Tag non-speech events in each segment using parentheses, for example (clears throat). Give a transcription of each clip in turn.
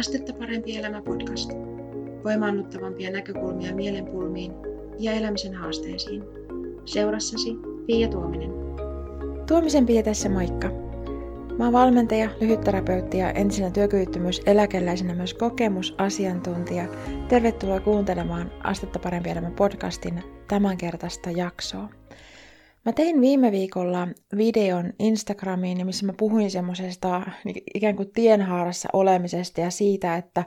Astetta parempi elämä podcast. Voimaannuttavampia näkökulmia mielenpulmiin ja elämisen haasteisiin. Seurassasi Pia Tuominen. Tuomisen Pia tässä moikka. Mä oon valmentaja, lyhytterapeutti ja entisenä työkyvyttömyyseläkeläisenä myös kokemusasiantuntija. Tervetuloa kuuntelemaan Astetta parempi elämä podcastin tämänkertaista jaksoa. Mä tein viime viikolla videon Instagramiin, missä mä puhuin semmoisesta ikään kuin tienhaarassa olemisesta ja siitä, että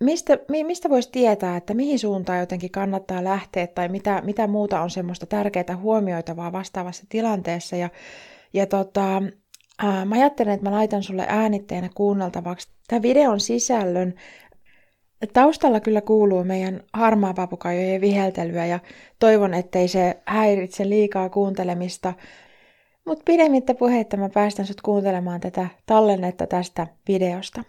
mistä, mistä voisi tietää, että mihin suuntaan jotenkin kannattaa lähteä tai mitä, mitä muuta on semmoista tärkeää huomioitavaa vastaavassa tilanteessa. Ja, ja tota, ää, mä ajattelen, että mä laitan sulle äänitteenä kuunneltavaksi tämän videon sisällön, Taustalla kyllä kuuluu meidän harmaa papukajojen viheltelyä ja toivon, ettei se häiritse liikaa kuuntelemista. Mutta pidemmittä puheitta mä päästän sut kuuntelemaan tätä tallennetta tästä videosta.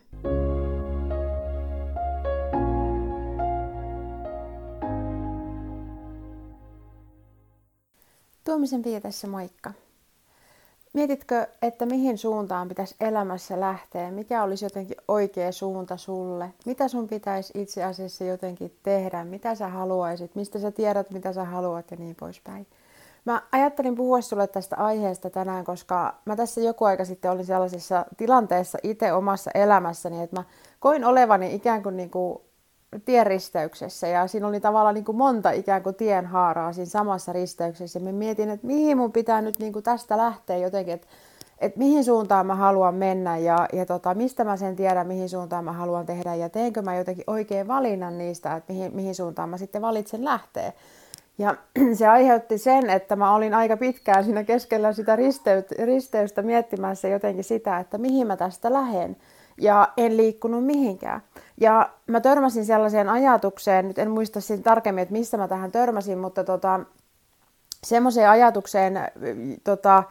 Tuomisen Pia tässä moikka. Mietitkö, että mihin suuntaan pitäisi elämässä lähteä? Mikä olisi jotenkin oikea suunta sulle? Mitä sun pitäisi itse asiassa jotenkin tehdä? Mitä sä haluaisit? Mistä sä tiedät, mitä sä haluat ja niin poispäin? Mä ajattelin puhua sulle tästä aiheesta tänään, koska mä tässä joku aika sitten olin sellaisessa tilanteessa itse omassa elämässäni, että mä koin olevani ikään kuin, niin kuin tienristeyksessä ja siinä oli tavallaan niin kuin monta ikään kuin tienhaaraa siinä samassa risteyksessä. Mä mietin, että mihin mun pitää nyt niin kuin tästä lähteä jotenkin, että, että mihin suuntaan mä haluan mennä ja, ja tota, mistä mä sen tiedän, mihin suuntaan mä haluan tehdä ja teenkö mä jotenkin oikein valinnan niistä, että mihin, mihin suuntaan mä sitten valitsen lähteä. Ja (clears throat) se aiheutti sen, että mä olin aika pitkään siinä keskellä sitä risteystä miettimässä jotenkin sitä, että mihin mä tästä lähden. Ja en liikkunut mihinkään. Ja mä törmäsin sellaiseen ajatukseen, nyt en muista siinä tarkemmin, että missä mä tähän törmäsin, mutta tota, semmoiseen ajatukseen, tota,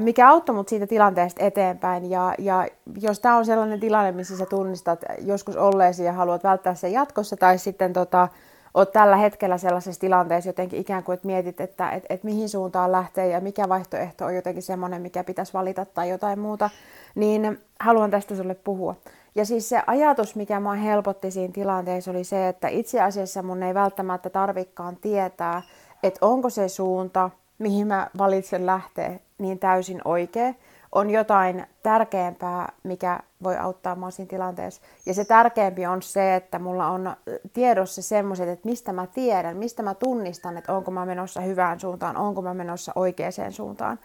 mikä auttoi mut siitä tilanteesta eteenpäin. Ja, ja jos tämä on sellainen tilanne, missä sä tunnistat joskus olleesi ja haluat välttää sen jatkossa, tai sitten tota, oot tällä hetkellä sellaisessa tilanteessa jotenkin ikään kuin, että mietit, että et, et mihin suuntaan lähtee ja mikä vaihtoehto on jotenkin semmoinen, mikä pitäisi valita tai jotain muuta, niin haluan tästä sulle puhua. Ja siis se ajatus, mikä mua helpotti siinä tilanteessa, oli se, että itse asiassa mun ei välttämättä tarvikkaan tietää, että onko se suunta, mihin mä valitsen lähteä, niin täysin oikea. On jotain tärkeämpää, mikä voi auttaa mua siinä tilanteessa. Ja se tärkeämpi on se, että mulla on tiedossa semmoiset, että mistä mä tiedän, mistä mä tunnistan, että onko mä menossa hyvään suuntaan, onko mä menossa oikeaan suuntaan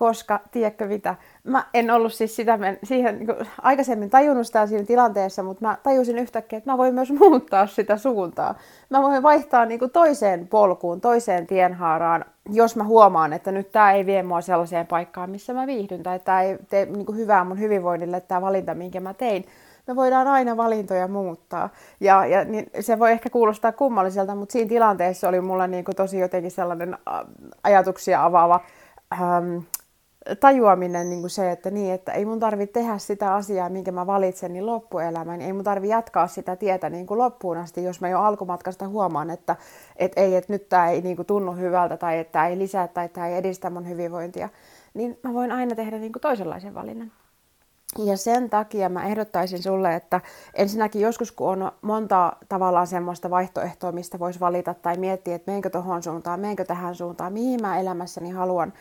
koska, tiedätkö mitä, mä en ollut siis sitä, siihen niin aikaisemmin tajunnut sitä siinä tilanteessa, mutta mä tajusin yhtäkkiä, että mä voin myös (laughs) muuttaa sitä suuntaa. Mä voin vaihtaa niin kuin, toiseen polkuun, toiseen tienhaaraan, jos mä huomaan, että nyt tämä ei vie mua sellaiseen paikkaan, missä mä viihdyn, tai tämä ei tee niin kuin, hyvää mun hyvinvoinnille, tämä valinta, minkä mä tein. Me voidaan aina valintoja muuttaa. Ja, ja niin se voi ehkä kuulostaa kummalliselta, mutta siinä tilanteessa oli mulla niin kuin, tosi jotenkin sellainen ajatuksia avaava tajuaminen niin kuin se, että, niin, että ei mun tarvitse tehdä sitä asiaa, minkä mä valitsen, niin loppuelämän. Ei mun tarvitse jatkaa sitä tietä niin kuin loppuun asti, jos mä jo alkumatkasta huomaan, että et ei, että nyt tämä ei niin kuin tunnu hyvältä tai että tämä ei lisää tai tämä ei edistä mun hyvinvointia. Niin mä voin aina tehdä niin kuin toisenlaisen valinnan. Ja sen takia mä ehdottaisin sulle, että ensinnäkin joskus kun on monta tavallaan semmoista vaihtoehtoa, mistä voisi valita tai miettiä, että meenkö tuohon suuntaan, meenkö tähän suuntaan, mihin mä elämässäni haluan,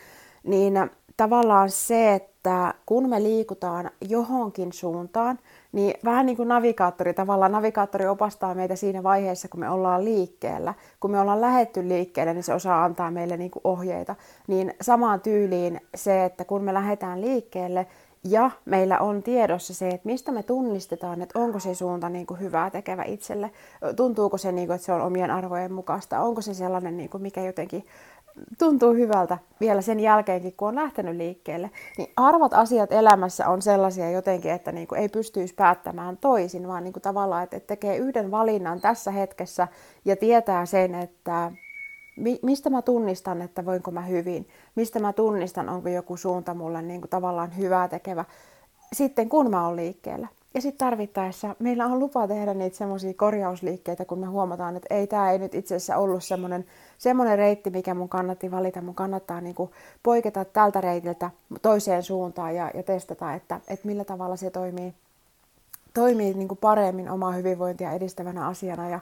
niin tavallaan se, että kun me liikutaan johonkin suuntaan, niin vähän niin kuin navigaattori, tavallaan navigaattori opastaa meitä siinä vaiheessa, kun me ollaan liikkeellä. Kun me ollaan lähetty liikkeelle, niin se osaa antaa meille niin kuin ohjeita. Niin samaan tyyliin se, että kun me lähdetään liikkeelle ja meillä on tiedossa se, että mistä me tunnistetaan, että onko se suunta niin kuin hyvää tekevä itselle, tuntuuko se, niin kuin, että se on omien arvojen mukaista, onko se sellainen, niin kuin, mikä jotenkin tuntuu hyvältä vielä sen jälkeenkin, kun on lähtenyt liikkeelle, niin arvat asiat elämässä on sellaisia jotenkin, että niin kuin ei pystyisi päättämään toisin, vaan niin kuin tavallaan, että tekee yhden valinnan tässä hetkessä ja tietää sen, että mistä mä tunnistan, että voinko mä hyvin, mistä mä tunnistan, onko joku suunta mulle niin kuin tavallaan hyvää tekevä, sitten kun mä oon liikkeellä. Ja sitten tarvittaessa meillä on lupa tehdä niitä semmoisia korjausliikkeitä, kun me huomataan, että ei tämä ei nyt itse asiassa ollut semmoinen semmoinen reitti, mikä mun kannatti valita. Mun kannattaa niin kuin poiketa tältä reitiltä toiseen suuntaan ja, ja testata, että, että millä tavalla se toimii, toimii niin kuin paremmin omaa hyvinvointia edistävänä asiana ja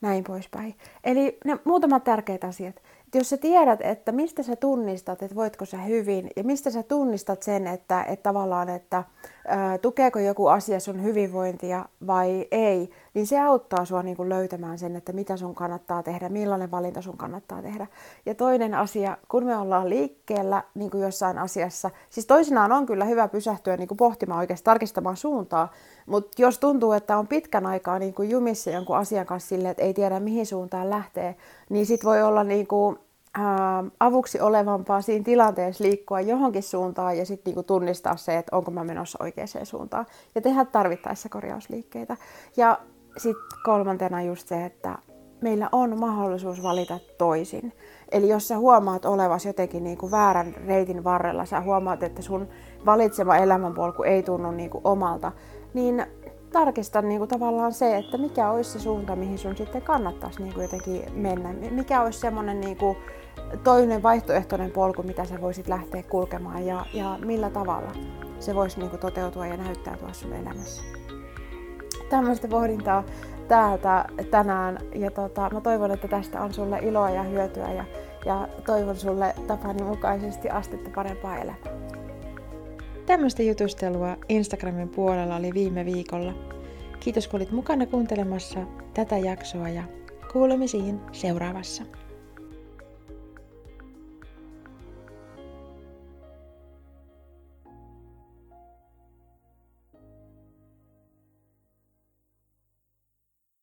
näin poispäin. Eli ne muutamat tärkeät asiat että jos sä tiedät, että mistä sä tunnistat, että voitko sä hyvin, ja mistä sä tunnistat sen, että, että tavallaan, että ää, tukeeko joku asia sun hyvinvointia vai ei, niin se auttaa sua niin löytämään sen, että mitä sun kannattaa tehdä, millainen valinta sun kannattaa tehdä. Ja toinen asia, kun me ollaan liikkeellä niin kuin jossain asiassa, siis toisinaan on kyllä hyvä pysähtyä niin kuin pohtimaan oikeasti, tarkistamaan suuntaa, mutta jos tuntuu, että on pitkän aikaa niin kuin jumissa jonkun asian kanssa silleen, että ei tiedä mihin suuntaan lähtee, niin sit voi olla niin kuin, ää, avuksi olevampaa siinä tilanteessa liikkua johonkin suuntaan ja sitten niin tunnistaa se, että onko mä menossa oikeaan suuntaan ja tehdä tarvittaessa korjausliikkeitä. Ja sitten kolmantena just se, että meillä on mahdollisuus valita toisin. Eli jos sä huomaat olevasi jotenkin niin kuin väärän reitin varrella, sä huomaat, että sun valitsema elämänpolku ei tunnu niin kuin omalta, niin tarkista niin kuin tavallaan se, että mikä olisi se suunta, mihin sun sitten kannattaisi niin kuin jotenkin mennä. Mikä olisi semmoinen niin kuin toinen vaihtoehtoinen polku, mitä sä voisit lähteä kulkemaan ja, ja millä tavalla se voisi niin kuin toteutua ja näyttäytyä sun elämässä. Tämmöistä pohdintaa täältä tänään ja tota, mä toivon, että tästä on sulle iloa ja hyötyä ja, ja toivon sulle tapani mukaisesti astetta parempaa elämää. Tämmöistä jutustelua Instagramin puolella oli viime viikolla. Kiitos kun olit mukana kuuntelemassa tätä jaksoa ja kuulemisiin seuraavassa.